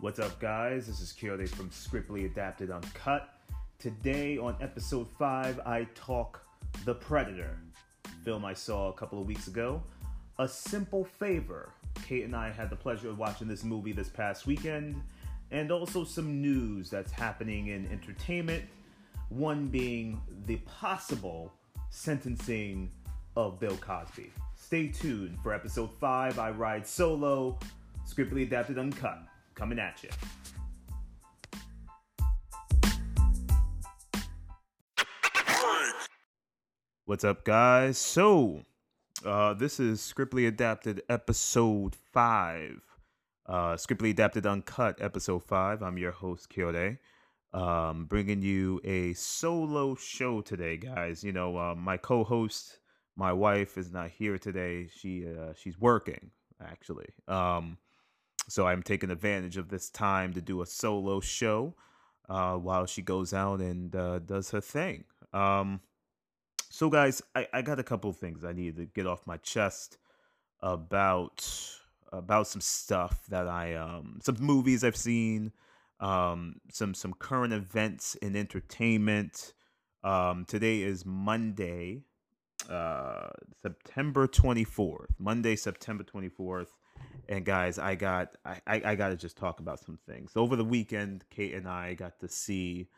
What's up, guys? This is Kyode from Scriptly Adapted Uncut. Today, on episode 5, I talk The Predator, film I saw a couple of weeks ago. A Simple Favor. Kate and I had the pleasure of watching this movie this past weekend, and also some news that's happening in entertainment. One being the possible sentencing of Bill Cosby. Stay tuned for episode 5. I ride solo, Scriptly Adapted Uncut coming at you. What's up, guys? So, uh, this is Scriptly Adapted episode 5. Uh, Scriptly Adapted Uncut episode 5. I'm your host, Kyode. Um, bringing you a solo show today, guys. You know, uh, my co host, my wife, is not here today. She uh, She's working, actually. Um, so I'm taking advantage of this time to do a solo show uh, while she goes out and uh, does her thing. Um, so, guys, I, I got a couple of things I need to get off my chest about about some stuff that I um some movies I've seen, um some some current events in entertainment. Um, today is Monday, uh, September twenty fourth. Monday, September twenty fourth. And guys, I got I, I, gotta just talk about some things. Over the weekend, Kate and I got to see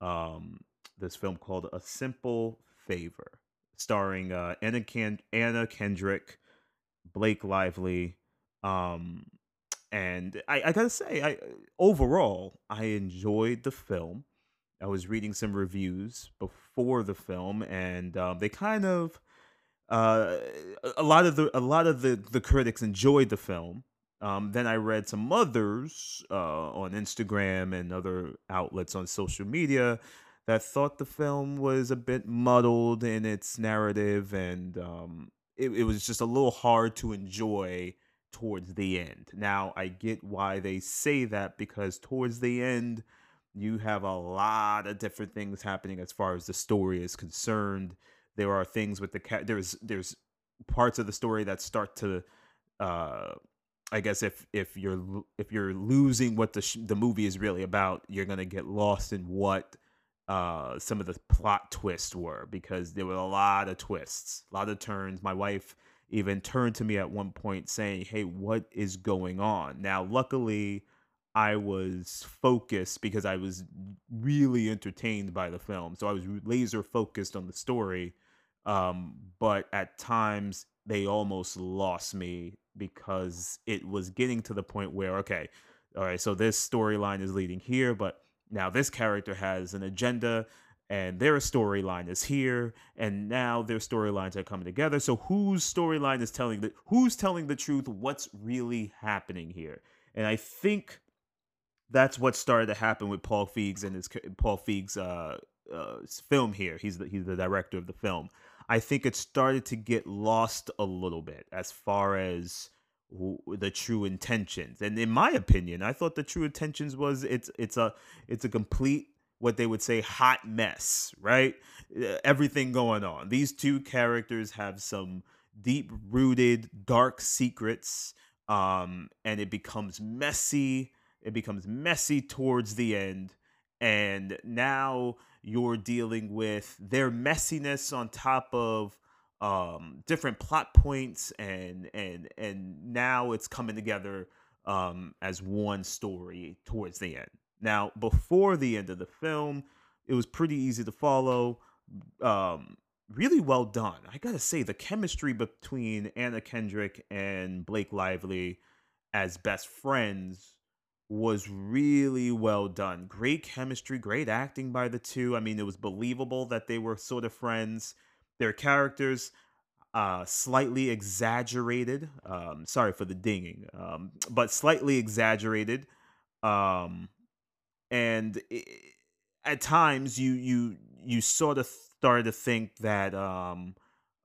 um this film called A Simple Favor, starring uh Anna Ken- Anna Kendrick, Blake Lively, um and I, I gotta say, I overall I enjoyed the film. I was reading some reviews before the film, and um, they kind of uh, a lot of the a lot of the the critics enjoyed the film. Um, then I read some others uh, on Instagram and other outlets on social media that thought the film was a bit muddled in its narrative and um, it, it was just a little hard to enjoy towards the end. Now, I get why they say that because towards the end, you have a lot of different things happening as far as the story is concerned there are things with the cat there's there's parts of the story that start to uh i guess if if you're if you're losing what the sh- the movie is really about you're to get lost in what uh some of the plot twists were because there were a lot of twists a lot of turns my wife even turned to me at one point saying hey what is going on now luckily I was focused because I was really entertained by the film. So I was laser focused on the story um, but at times they almost lost me because it was getting to the point where, okay, all right, so this storyline is leading here, but now this character has an agenda and their storyline is here and now their storylines are coming together. So whose storyline is telling the who's telling the truth? What's really happening here? And i think that's what started to happen with paul feig's and his paul feig's uh, uh, film here. He's the, he's the director of the film I think it started to get lost a little bit as far as the true intentions. And in my opinion, I thought the true intentions was it's it's a it's a complete what they would say hot mess, right? Everything going on. These two characters have some deep rooted dark secrets um and it becomes messy. It becomes messy towards the end and now you're dealing with their messiness on top of um, different plot points and and and now it's coming together um, as one story towards the end. Now, before the end of the film, it was pretty easy to follow. Um, really well done. I gotta say, the chemistry between Anna Kendrick and Blake Lively as best friends was really well done. Great chemistry, great acting by the two. I mean, it was believable that they were sort of friends. Their characters, uh, slightly exaggerated. Um, sorry for the dinging, um, but slightly exaggerated. Um, and it, at times, you you you sort of started to think that um,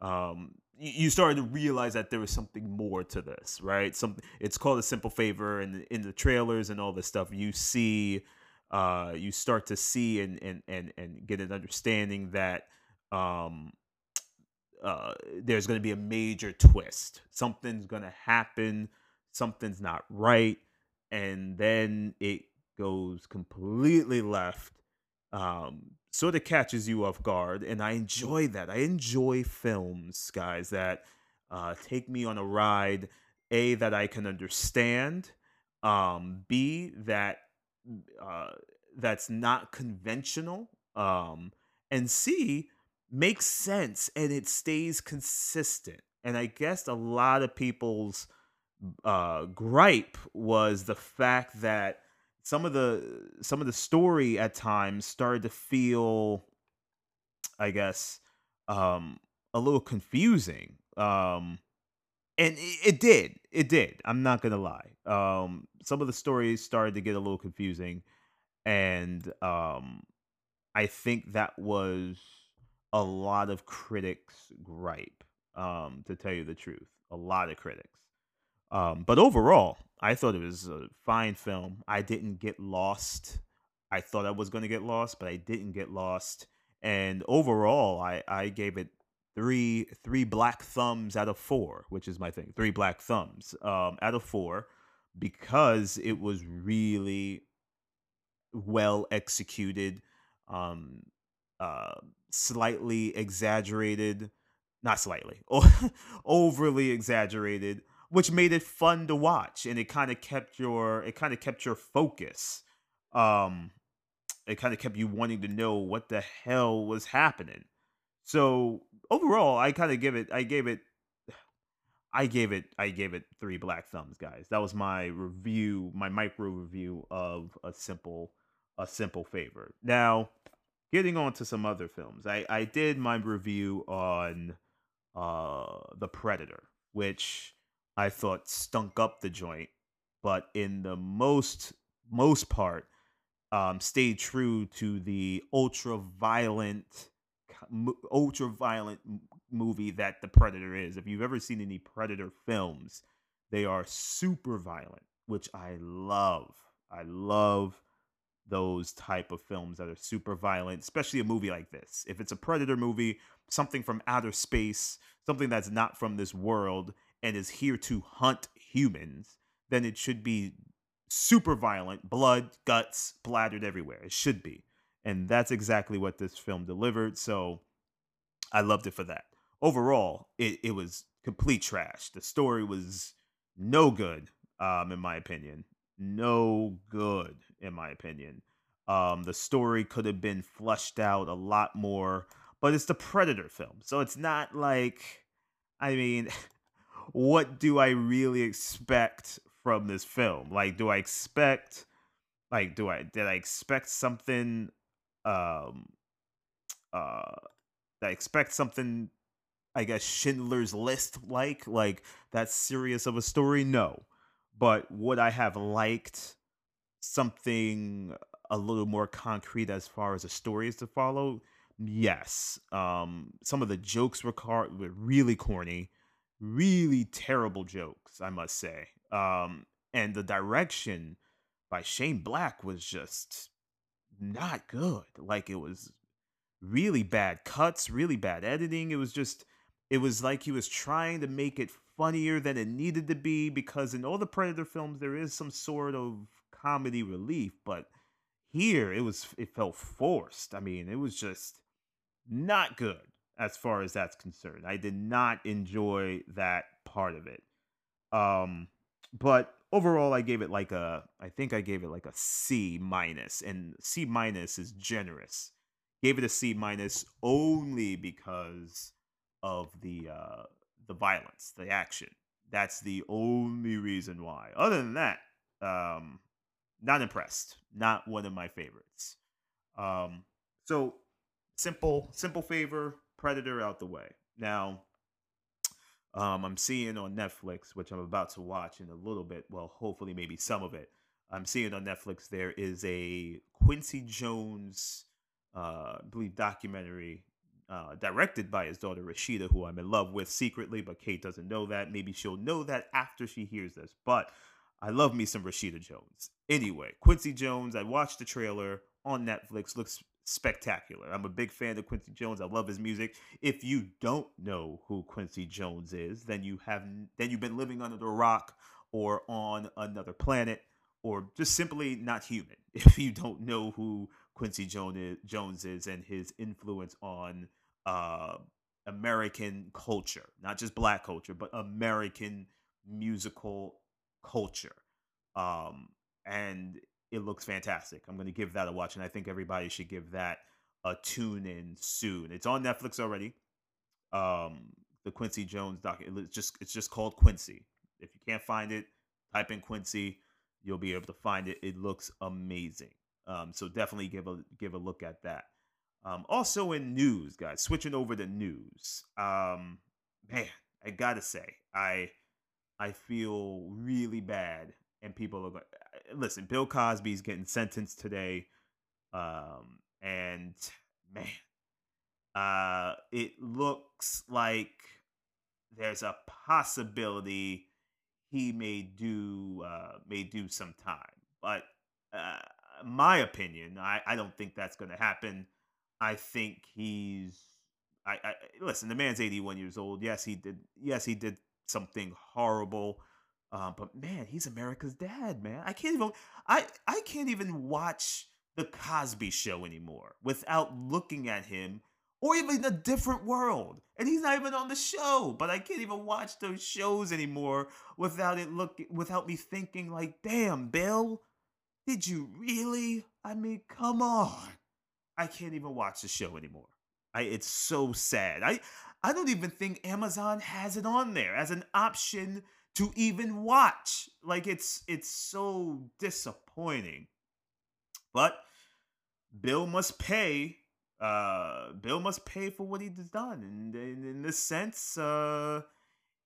um, you started to realize that there was something more to this, right? Some it's called a simple favor, and in the trailers and all this stuff, you see, uh, you start to see and and and and get an understanding that um, uh, there's going to be a major twist. Something's going to happen. Something's not right, and then it goes completely left. Um, sort of catches you off guard, and I enjoy that. I enjoy films, guys, that uh, take me on a ride. A that I can understand. Um, B that uh, that's not conventional. Um, and C makes sense and it stays consistent. And I guess a lot of people's uh, gripe was the fact that some of the some of the story at times started to feel, I guess, um, a little confusing. Um, and it, it did, it did. I'm not gonna lie. Um, some of the stories started to get a little confusing, and um, I think that was a lot of critics' gripe. Um, to tell you the truth, a lot of critics. Um, but overall, I thought it was a fine film. I didn't get lost. I thought I was going to get lost, but I didn't get lost. And overall, I, I gave it three three black thumbs out of four, which is my thing. Three black thumbs um, out of four because it was really well executed, um, uh, slightly exaggerated, not slightly, overly exaggerated, which made it fun to watch, and it kind of kept your it kind of kept your focus. Um, it kind of kept you wanting to know what the hell was happening. So overall, I kind of give it. I gave it. I gave it. I gave it three black thumbs, guys. That was my review, my micro review of a simple, a simple favor. Now, getting on to some other films, I I did my review on, uh, the Predator, which I thought stunk up the joint, but in the most most part, um, stayed true to the ultra violent ultra violent movie that the Predator is. If you've ever seen any Predator films, they are super violent, which I love. I love those type of films that are super violent, especially a movie like this. If it's a Predator movie, something from outer space, something that's not from this world and is here to hunt humans, then it should be super violent, blood, guts splattered everywhere. It should be. And that's exactly what this film delivered. So I loved it for that. Overall, it, it was complete trash. The story was no good, um, in my opinion. No good, in my opinion. Um, the story could have been flushed out a lot more, but it's the Predator film. So it's not like, I mean, what do I really expect from this film? Like, do I expect, like, do I, did I expect something um uh I expect something I guess Schindler's List like like that serious of a story? No. But would I have liked something a little more concrete as far as the story is to follow? Yes. Um some of the jokes were, car- were really corny really terrible jokes I must say um and the direction by Shane Black was just not good. Like it was really bad cuts, really bad editing. It was just it was like he was trying to make it funnier than it needed to be because in all the Predator films there is some sort of comedy relief, but here it was it felt forced. I mean, it was just not good as far as that's concerned. I did not enjoy that part of it. Um but overall i gave it like a i think i gave it like a c minus and c minus is generous. Gave it a c minus only because of the uh the violence the action. That's the only reason why. Other than that um not impressed. Not one of my favorites. Um so simple simple favor predator out the way now um, I'm seeing on Netflix, which I'm about to watch in a little bit. Well, hopefully, maybe some of it. I'm seeing on Netflix there is a Quincy Jones, uh, I believe, documentary uh, directed by his daughter Rashida, who I'm in love with secretly, but Kate doesn't know that. Maybe she'll know that after she hears this. But I love me some Rashida Jones. Anyway, Quincy Jones, I watched the trailer on Netflix. Looks spectacular. I'm a big fan of Quincy Jones. I love his music. If you don't know who Quincy Jones is, then you have then you've been living under the rock or on another planet. or just simply not human if you don't know who Quincy Jones is and his influence on uh, American culture, not just black culture, but American musical culture. Um, and it looks fantastic. I'm going to give that a watch, and I think everybody should give that a tune in soon. It's on Netflix already. Um, the Quincy Jones doc. It's just it's just called Quincy. If you can't find it, type in Quincy. You'll be able to find it. It looks amazing. Um, so definitely give a give a look at that. Um, also in news, guys, switching over to news. Um, man, I gotta say, I I feel really bad, and people are. Listen, Bill Cosby's getting sentenced today, um, and man, uh, it looks like there's a possibility he may do uh, may do some time, but uh, my opinion, I, I don't think that's going to happen. I think he's. I, I listen. The man's 81 years old. Yes, he did. Yes, he did something horrible. Uh, but man, he's America's dad, man. I can't even. I I can't even watch the Cosby Show anymore without looking at him, or even a different world. And he's not even on the show. But I can't even watch those shows anymore without it look without me thinking like, damn, Bill, did you really? I mean, come on. I can't even watch the show anymore. I it's so sad. I I don't even think Amazon has it on there as an option to even watch. Like it's it's so disappointing. But Bill must pay. Uh, Bill must pay for what he's done, and, and in this sense, uh,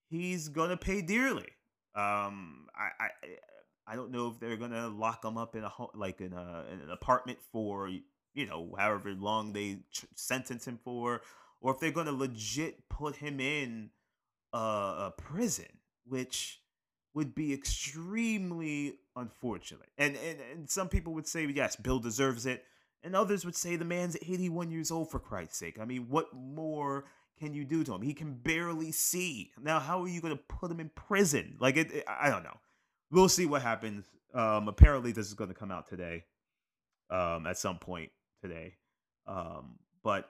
he's gonna pay dearly. Um, I, I I don't know if they're gonna lock him up in a like in a in an apartment for you know, however long they sentence him for, or if they're to legit put him in a prison, which would be extremely unfortunate. And, and and some people would say, yes, Bill deserves it, and others would say the man's 81 years old for Christ's sake. I mean, what more can you do to him? He can barely see. Now, how are you going to put him in prison? Like it, it I don't know. We'll see what happens. Um, apparently, this is going to come out today, um, at some point today. Um, but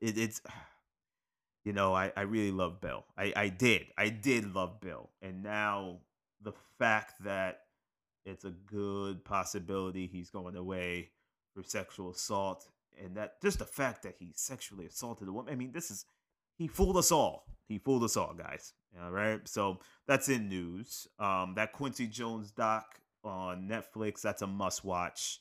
it, it's you know, I, I really love Bill. I, I did. I did love Bill. And now the fact that it's a good possibility he's going away for sexual assault and that just the fact that he sexually assaulted a woman. I mean, this is he fooled us all. He fooled us all, guys. All right. So that's in news. Um, that Quincy Jones doc on Netflix, that's a must watch.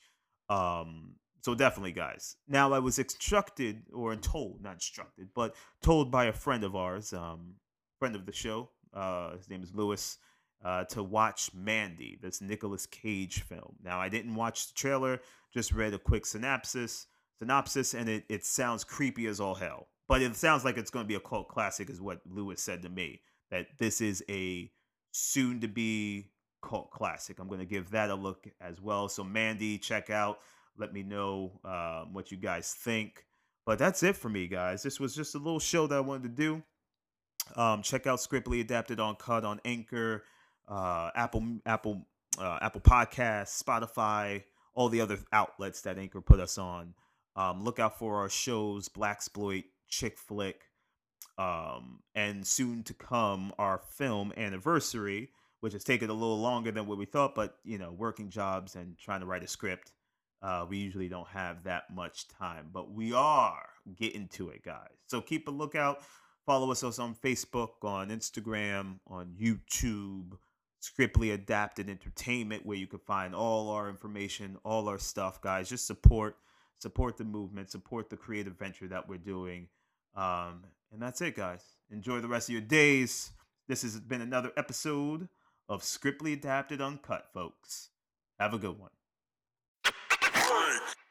Um, so definitely, guys. Now I was instructed or told, not instructed, but told by a friend of ours, um, friend of the show. Uh, his name is Lewis. Uh, to watch Mandy, this Nicolas Cage film. Now I didn't watch the trailer, just read a quick synopsis, synopsis, and it it sounds creepy as all hell. But it sounds like it's going to be a cult classic, is what Lewis said to me. That this is a soon to be cult classic. I'm going to give that a look as well. So Mandy, check out. Let me know um, what you guys think. But that's it for me, guys. This was just a little show that I wanted to do. Um, check out Scriptly Adapted Uncut on Anchor, uh, Apple, Apple, uh, Apple Podcasts, Spotify, all the other outlets that Anchor put us on. Um, look out for our shows, Black Exploit, Chick Flick, um, and soon to come our film anniversary, which has taken a little longer than what we thought, but you know, working jobs and trying to write a script uh, we usually don't have that much time, but we are getting to it, guys. So keep a lookout. Follow us on Facebook, on Instagram, on YouTube, Scriptly Adapted Entertainment, where you can find all our information, all our stuff, guys. Just support, support the movement, support the creative venture that we're doing. Um, and that's it, guys. Enjoy the rest of your days. This has been another episode of Scriptly Adapted Uncut, folks. Have a good one.